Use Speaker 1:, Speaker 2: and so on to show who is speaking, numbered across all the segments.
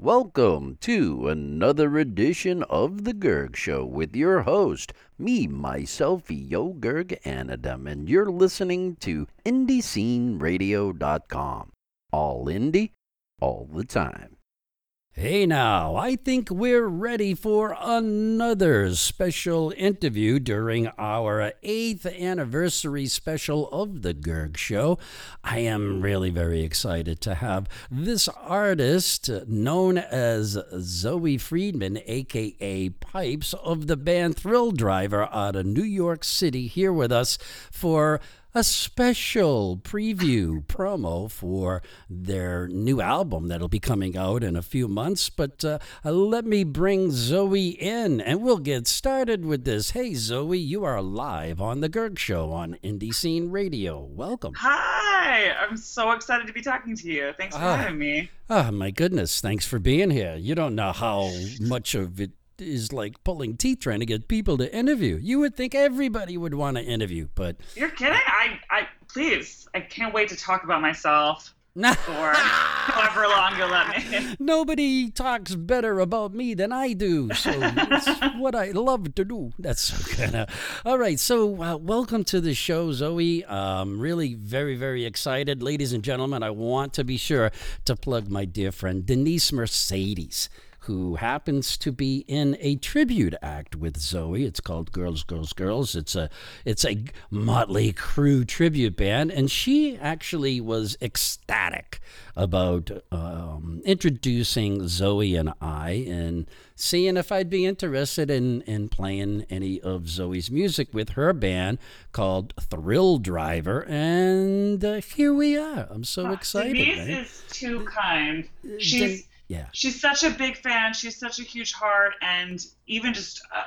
Speaker 1: Welcome to another edition of The Gerg Show with your host, me, myself, Yo Gerg Anadam, and you're listening to IndieSceneRadio.com. All indie, all the time.
Speaker 2: Hey now, I think we're ready for another special interview during our eighth anniversary special of The Gerg Show. I am really very excited to have this artist known as Zoe Friedman, aka Pipes, of the band Thrilldriver out of New York City, here with us for a special preview promo for their new album that'll be coming out in a few months. But uh, uh, let me bring Zoe in and we'll get started with this. Hey, Zoe, you are live on The Gerg Show on Indie Scene Radio. Welcome.
Speaker 3: Hi, I'm so excited to be talking to you. Thanks for
Speaker 2: Ah.
Speaker 3: having me.
Speaker 2: Oh, my goodness. Thanks for being here. You don't know how much of it is like pulling teeth trying to get people to interview. You would think everybody would want to interview, but
Speaker 3: You're kidding? I, I, please, I can't wait to talk about myself for however long you'll let me.
Speaker 2: Nobody talks better about me than I do. So it's what I love to do. That's so kind of. All right. So uh, welcome to the show, Zoe. Um, really very, very excited. Ladies and gentlemen, I want to be sure to plug my dear friend Denise Mercedes. Who happens to be in a tribute act with Zoe? It's called Girls, Girls, Girls. It's a it's a Motley Crue tribute band, and she actually was ecstatic about um, introducing Zoe and I and seeing if I'd be interested in, in playing any of Zoe's music with her band called Thrilldriver. And uh, here we are. I'm so excited.
Speaker 3: Denise is too kind. She's
Speaker 2: yeah.
Speaker 3: she's such a big fan. She's such a huge heart, and even just uh,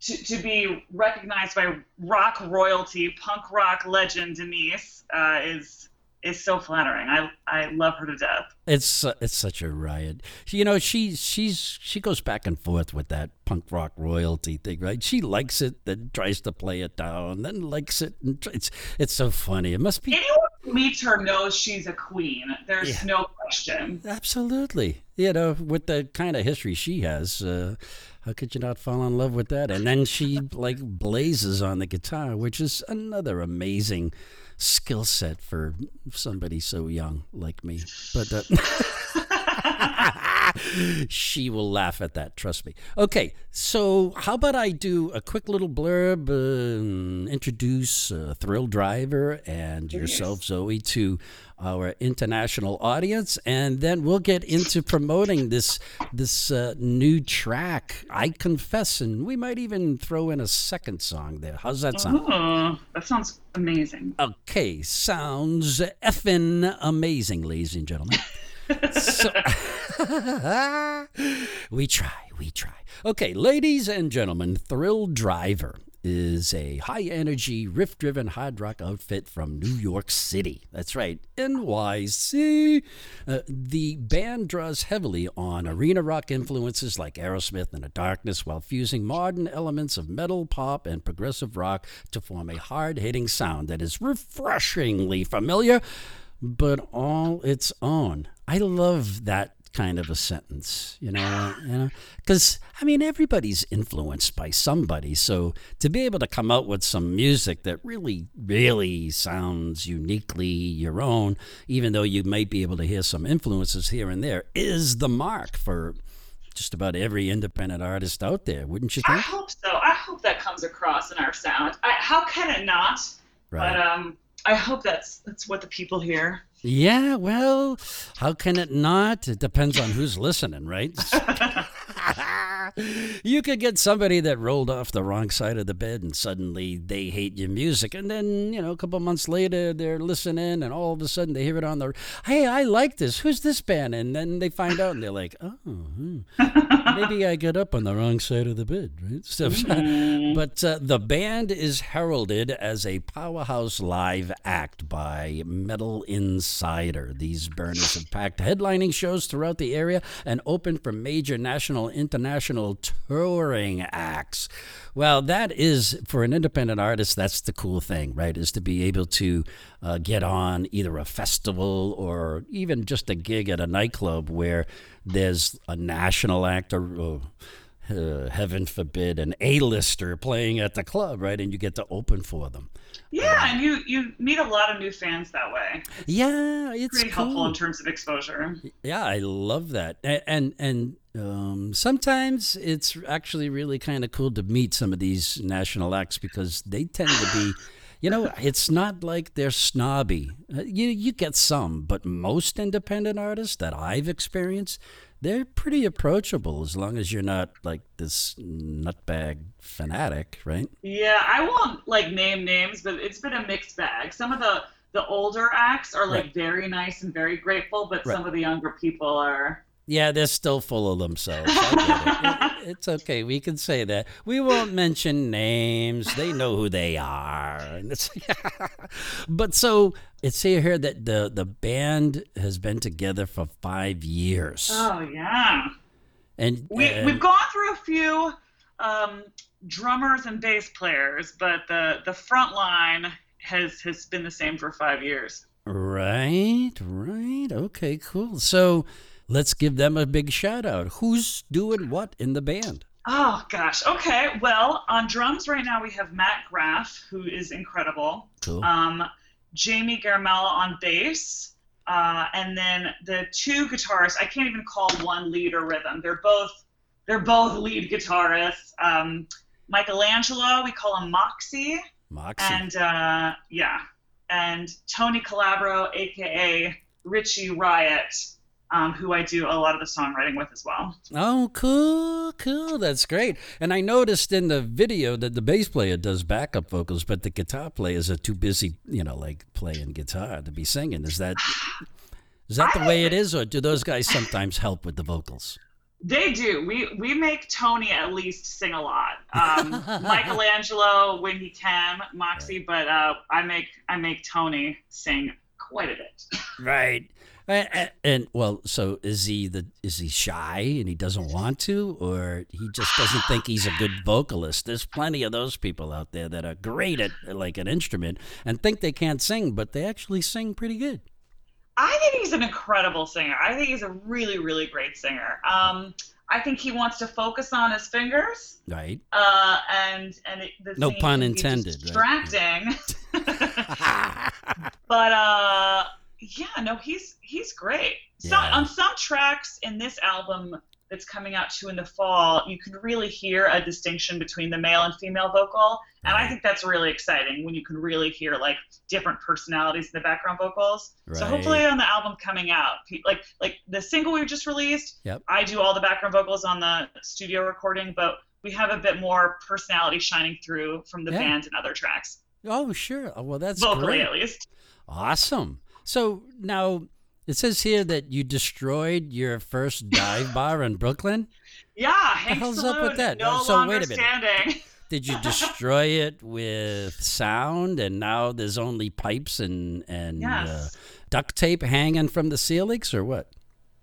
Speaker 3: to to be recognized by rock royalty, punk rock legend Denise uh, is is so flattering. I I love her to death.
Speaker 2: It's it's such a riot. You know, she she's she goes back and forth with that punk rock royalty thing, right? She likes it, then tries to play it down, then likes it, and it's it's so funny. It must be
Speaker 3: Anyone who meets her knows she's a queen. There's
Speaker 2: Yeah.
Speaker 3: no question.
Speaker 2: absolutely, you know, with the kind of history she has. Uh, how could you not fall in love with that? And then she like blazes on the guitar, which is another amazing skill set for somebody so young like me. But. Uh, she will laugh at that, trust me. Okay, so how about I do a quick little blurb, uh, introduce uh, Thrilldriver and yourself, Zoe, to our international audience, and then we'll get into promoting this this uh, new track. I confess, and we might even throw in a second song there. How's that sound?
Speaker 3: Oh, that sounds amazing.
Speaker 2: Okay, sounds effing amazing, ladies and gentlemen. so, we try, we try. Okay, ladies and gentlemen, Thrilldriver is a high energy, riff driven hard rock outfit from New York City. That's right, NYC. Uh, the band draws heavily on arena rock influences like Aerosmith and The Darkness while fusing modern elements of metal, pop, and progressive rock to form a hard hitting sound that is refreshingly familiar but all its own. I love that kind of a sentence, you know, you know, because I mean everybody's influenced by somebody. So to be able to come out with some music that really, really sounds uniquely your own, even though you might be able to hear some influences here and there, is the mark for just about every independent artist out there, wouldn't you think?
Speaker 3: I hope so. I hope that comes across in our sound. I, how can it not?
Speaker 2: Right.
Speaker 3: But um, I hope that's that's what the people hear.
Speaker 2: Yeah, well, how can it not? It depends on who's listening, right? you could get somebody that rolled off the wrong side of the bed and suddenly they hate your music. And then, you know, a couple months later, they're listening and all of a sudden they hear it on the, hey, I like this. Who's this band? And then they find out and they're like, oh, hmm, maybe I got up on the wrong side of the bed, right? Stuff. But uh, the band is heralded as a powerhouse live act by Metal Insider. These burners have packed headlining shows throughout the area and opened for major national, international international touring acts. Well, that is for an independent artist. That's the cool thing, right? Is to be able to uh, get on either a festival or even just a gig at a nightclub where there's a national act or. Uh, uh, heaven forbid, an A-lister playing at the club, right? And you get to open for them.
Speaker 3: Yeah, and you you meet a lot of new fans that way.
Speaker 2: Yeah, it's
Speaker 3: Pretty
Speaker 2: cool.
Speaker 3: helpful in terms of exposure.
Speaker 2: Yeah, I love that. A- And and um, sometimes it's actually really kind of cool to meet some of these national acts because they tend to be, you know, it's not like they're snobby. Uh, You you get some, but most independent artists that I've experienced, they're pretty approachable as long as you're not like this nutbag fanatic, right?
Speaker 3: Yeah, I won't like name names, but it's been a mixed bag. Some of the the older acts are like
Speaker 2: Right.
Speaker 3: very nice and very grateful, but
Speaker 2: Right.
Speaker 3: some of the younger people are.
Speaker 2: Yeah, they're still full of themselves. It. It- It's okay. We can say that. We won't mention names. They know who they are. But so it's here that the the band has been together for five years,
Speaker 3: Oh yeah.
Speaker 2: and,
Speaker 3: We
Speaker 2: and-
Speaker 3: we've gone through a few um, drummers and bass players, but the the front line has has been the same for five years.
Speaker 2: right, right. Okay, cool. So let's give them a big shout out. Who's doing what in the band?
Speaker 3: Oh gosh. Okay. Well, on drums right now we have Matt Graff, who is incredible.
Speaker 2: Cool.
Speaker 3: Um, Jamie Garmella on bass, uh, and then the two guitarists. I can't even call one lead or rhythm. They're both they're both lead guitarists. Um, Michelangelo, we call him Moxie,
Speaker 2: Moxie.
Speaker 3: and uh, yeah, and Tony Calabro, aka Richie Riot, um, who I do a lot of the songwriting with as well.
Speaker 2: Oh, cool, cool. That's great. And I noticed in the video that the bass player does backup vocals, but the guitar players are too busy, you know, like playing guitar to be singing. Is that is that the way it is, or do those guys sometimes help with the vocals?
Speaker 3: They do. We we make Tony at least sing a lot. Um, Michelangelo when he can, Moxie, but uh, I make I make Tony sing quite a bit.
Speaker 2: Right. And, and, and well, so is he the is he shy and he doesn't want to, or he just doesn't think he's a good vocalist? There's plenty of those people out there that are great at like an instrument and think they can't sing, but they actually sing pretty good.
Speaker 3: I think he's an incredible singer. I think he's a really really great singer. Um, I think he wants to focus on his fingers,
Speaker 2: Right.
Speaker 3: uh, and and it, the
Speaker 2: No pun intended, right?
Speaker 3: Distracting. but uh yeah no he's he's great so
Speaker 2: Yeah.
Speaker 3: on some tracks in this album that's coming out too in the fall you can really hear a distinction between the male and female vocal and i think that's really exciting when you can really hear like different personalities in the background vocals so hopefully on the album coming out like like the single we just released
Speaker 2: Yep.
Speaker 3: i do all the background vocals on the studio recording but we have a bit more personality shining through from the
Speaker 2: Yeah.
Speaker 3: band and other tracks
Speaker 2: Oh, sure. Well, that's
Speaker 3: vocally
Speaker 2: great.
Speaker 3: at least
Speaker 2: Awesome. So now it says here that you destroyed your first dive bar in Brooklyn.
Speaker 3: Yeah, Hank
Speaker 2: hell's
Speaker 3: Saloon,
Speaker 2: up with that?
Speaker 3: No
Speaker 2: So,
Speaker 3: longer
Speaker 2: wait a minute.
Speaker 3: standing.
Speaker 2: Did you destroy it with sound, and now there's only pipes and and uh, duct tape hanging from the ceilings, or what?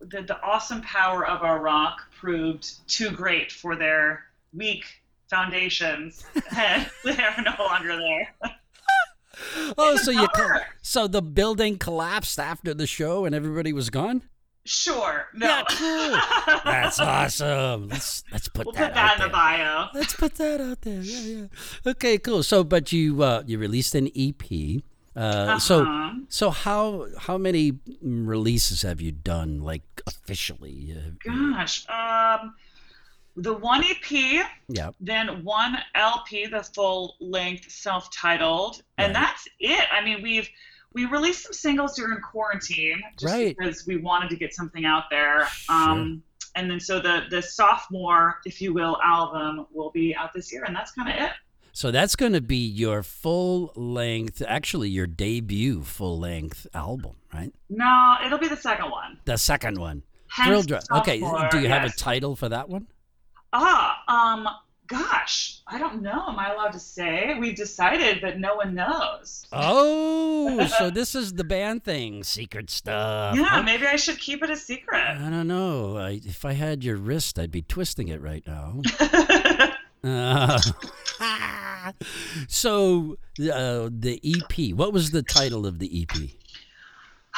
Speaker 3: the, the awesome power of our rock proved too great for their weak foundations. and They're no longer there.
Speaker 2: Oh, so you so the building collapsed after the show, and everybody was gone.
Speaker 3: Sure. No.
Speaker 2: Yeah, cool. That's awesome. Let's let's put
Speaker 3: we'll
Speaker 2: that
Speaker 3: put that
Speaker 2: out
Speaker 3: in
Speaker 2: there.
Speaker 3: the bio.
Speaker 2: Let's put that out there. Yeah, yeah. Okay, cool. So, but you uh, you released an EP. Uh, So,
Speaker 3: Uh-huh.
Speaker 2: so so how how many releases have you done, like officially?
Speaker 3: Gosh. Um, the one EP,
Speaker 2: yeah.
Speaker 3: then one LP, the full length self titled, and
Speaker 2: Right.
Speaker 3: that's it. I mean, we've we released some singles during quarantine just
Speaker 2: Right.
Speaker 3: because we wanted to get something out there. Um, and then so the the sophomore, if you will, album will be out this year, and that's kind of it.
Speaker 2: So that's going to be your full length, actually your debut full length album, right?
Speaker 3: No, it'll be the second one.
Speaker 2: The second one,
Speaker 3: Hence
Speaker 2: Thrill Drive. Okay, do you have a title for that one?
Speaker 3: Ah, um, gosh, I don't know. Am I allowed to say? We've decided that no one knows.
Speaker 2: Oh, so this is the band thing, secret stuff.
Speaker 3: yeah, maybe I should keep it a secret.
Speaker 2: I don't know. I, if I had your wrist, I'd be twisting it right now. Uh, so uh, the EP. What was the title of the EP?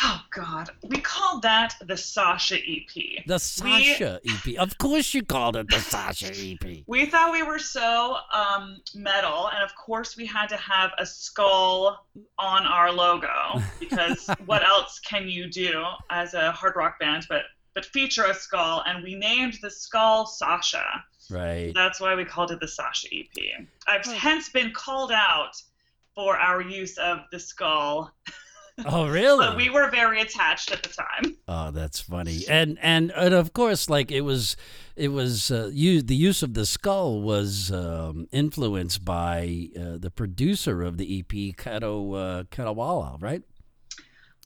Speaker 3: Oh God, we called that the Sasha EP.
Speaker 2: The Sasha EP. Of course, you called it the Sasha EP.
Speaker 3: We thought we were so um, metal, and of course we had to have a skull on our logo because what else can you do as a hard rock band but but feature a skull? And we named the skull Sasha.
Speaker 2: Right.
Speaker 3: That's why we called it the Sasha EP. I've hence been called out for our use of the skull,
Speaker 2: Oh, really?
Speaker 3: but we were very attached at the time.
Speaker 2: Oh, that's funny. And and and of course, like it was, it was uh, you. The use of the skull was um, influenced by uh, the producer of the EP, Kato uh, Katawala, right?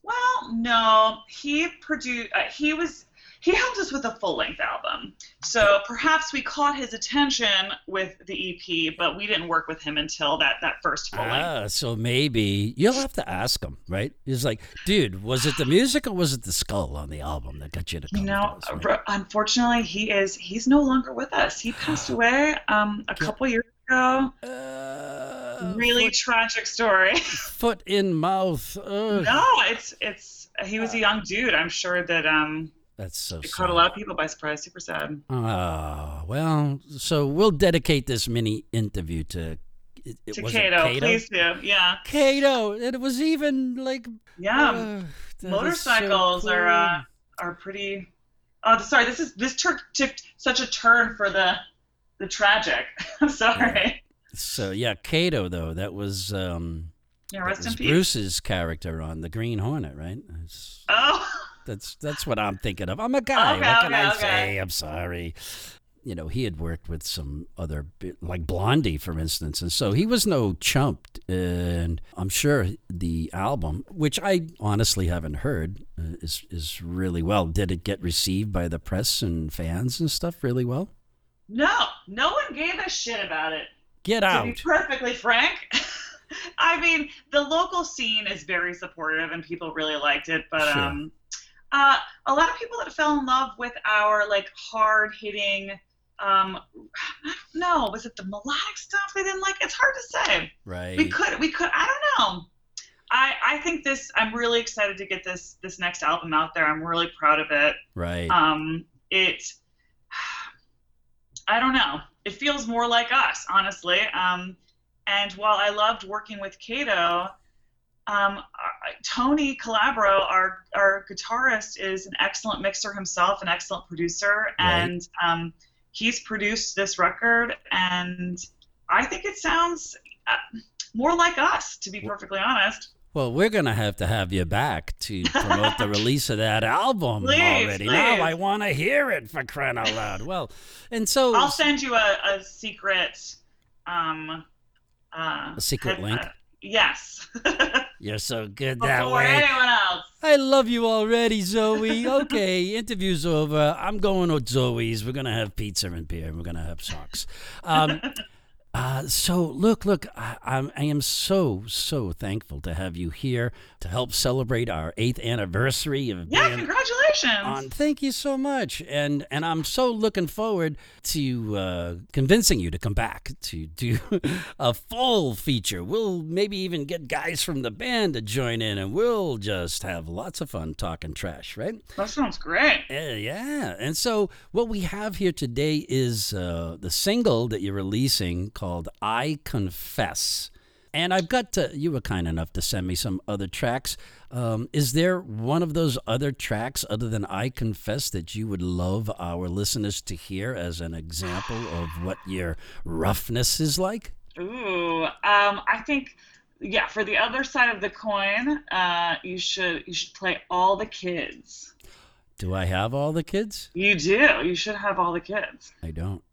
Speaker 3: Well, no, he produced. Uh, he was. He helped us with a full length album, so perhaps we caught his attention with the EP, but we didn't work with him until that that first full length.
Speaker 2: Ah, so maybe you'll have to ask him, right? He's like, dude, was it the music or was it the skull on the album that got you to come?
Speaker 3: You know,
Speaker 2: us, right?
Speaker 3: unfortunately, he is. He's no longer with us. He passed away um, a couple years ago.
Speaker 2: Uh,
Speaker 3: Really
Speaker 2: foot,
Speaker 3: tragic story.
Speaker 2: foot in mouth. Ugh.
Speaker 3: no, it's it's. He was a young dude. I'm sure that um,
Speaker 2: That's so
Speaker 3: it
Speaker 2: sad.
Speaker 3: caught a lot of people by surprise. Super sad.
Speaker 2: Ah, well, so we'll dedicate this mini interview to. It, it
Speaker 3: to
Speaker 2: was
Speaker 3: Kato,
Speaker 2: Kato?
Speaker 3: please do. Yeah,
Speaker 2: Cato, and it was even like
Speaker 3: yeah.
Speaker 2: uh, is so
Speaker 3: motorcycles are uh, are pretty. Oh, sorry. This is this took took such a turn for the the tragic. I'm sorry.
Speaker 2: So yeah, Cato though that was um
Speaker 3: Yeah, rest in
Speaker 2: was
Speaker 3: peace.
Speaker 2: Bruce's character on the Green Hornet, right? It's-
Speaker 3: Oh,
Speaker 2: that's that's what I'm thinking of. I'm a guy.
Speaker 3: Okay,
Speaker 2: what can
Speaker 3: okay,
Speaker 2: I
Speaker 3: okay.
Speaker 2: say? I'm sorry. You know, he had worked with some other, like Blondie, for instance, and so he was no chump. And I'm sure the album, which I honestly haven't heard, uh, is is really well. Did it get received by the press and fans and stuff really well?
Speaker 3: no, no one gave a shit about it.
Speaker 2: Get out.
Speaker 3: To be perfectly frank. I mean, the local scene is very supportive and people really liked it, but
Speaker 2: Sure.
Speaker 3: um, uh, a lot of people that fell in love with our like hard hitting. Um, I don't know. Was it the melodic stuff they didn't like? It's hard to say.
Speaker 2: Right.
Speaker 3: We could, we could. I don't know. I I think this. I'm really excited to get this this next album out there. I'm really proud of it.
Speaker 2: Right.
Speaker 3: Um, it. I don't know. It feels more like us, honestly. Um, and while I loved working with Kato, um, Tony Calabro, our our guitarist, is an excellent mixer himself, an excellent producer,
Speaker 2: Right.
Speaker 3: and um, he's produced this record, and I think it sounds uh, more like us, to be perfectly honest.
Speaker 2: Well, we're gonna have to have you back to promote the release of that album
Speaker 3: Please,
Speaker 2: already. Now. I want to hear it for crying out loud. Well, and so
Speaker 3: I'll send you a, a secret. Um, uh,
Speaker 2: A secret link?
Speaker 3: uh, yes.
Speaker 2: you're so good that
Speaker 3: Before
Speaker 2: way.
Speaker 3: anyone else.
Speaker 2: I love you already, Zoe. Okay, interview's over. I'm going to Zoe's. We're gonna have pizza and beer, and we're gonna have socks. Um, uh, so look, look, I, I'm, I am so so thankful to have you here to help celebrate our eighth anniversary of
Speaker 3: Yeah, congratulations.
Speaker 2: on. Thank you so much, and and I'm so looking forward to uh, convincing you to come back to do a full feature. We'll maybe even get guys from the band to join in, and we'll just have lots of fun talking trash, right?
Speaker 3: that sounds great.
Speaker 2: Uh, yeah, and so what we have here today is uh, the single that you're releasing called "I Confess." And I've got to, you were kind enough to send me some other tracks. Um, is there one of those other tracks other than I Confess that you would love our listeners to hear as an example of what your roughness is like?
Speaker 3: Ooh, um, I think, yeah, for the other side of the coin, uh, you should you should play all the kids.
Speaker 2: Do I have all the kids?
Speaker 3: You do. You should have all the kids.
Speaker 2: I don't.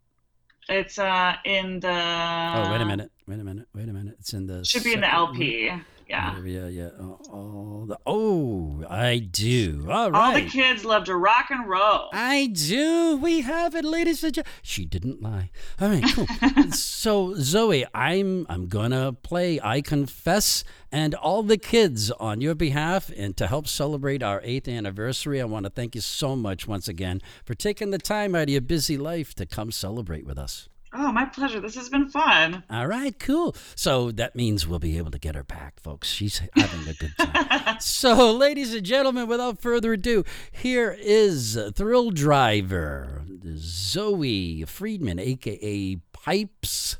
Speaker 3: It's uh in the.
Speaker 2: Oh, wait a minute. Wait a minute. Wait a minute. It's in the.
Speaker 3: Should be in the. LP. Yeah.
Speaker 2: Yeah, yeah. Oh, oh, the, oh, I do. All right.
Speaker 3: All the kids love to rock and roll.
Speaker 2: I do. We have it, ladies and gentlemen. She didn't lie. All right, cool. so Zoe, I'm I'm gonna play I Confess and all the kids on your behalf and to help celebrate our eighth anniversary. I want to thank you so much once again for taking the time out of your busy life to come celebrate with us.
Speaker 3: Oh, my pleasure. This has been fun.
Speaker 2: All right, cool. So that means we'll be able to get her back, folks. She's having a good time. so, ladies and gentlemen, without further ado, here is Thrilldriver, Zoe Friedman, aka Pipes.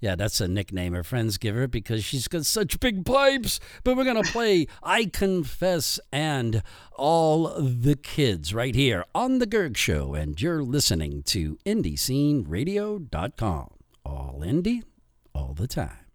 Speaker 2: Yeah, that's a nickname her friends give her because she's got such big pipes. But we're going to play I Confess and All the Kids right here on The Gerg Show. And you're listening to IndieSceneRadio.com. All indie, all the time.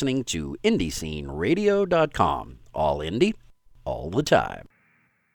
Speaker 2: Listening to IndieSceneRadio.com. All indie, all the time.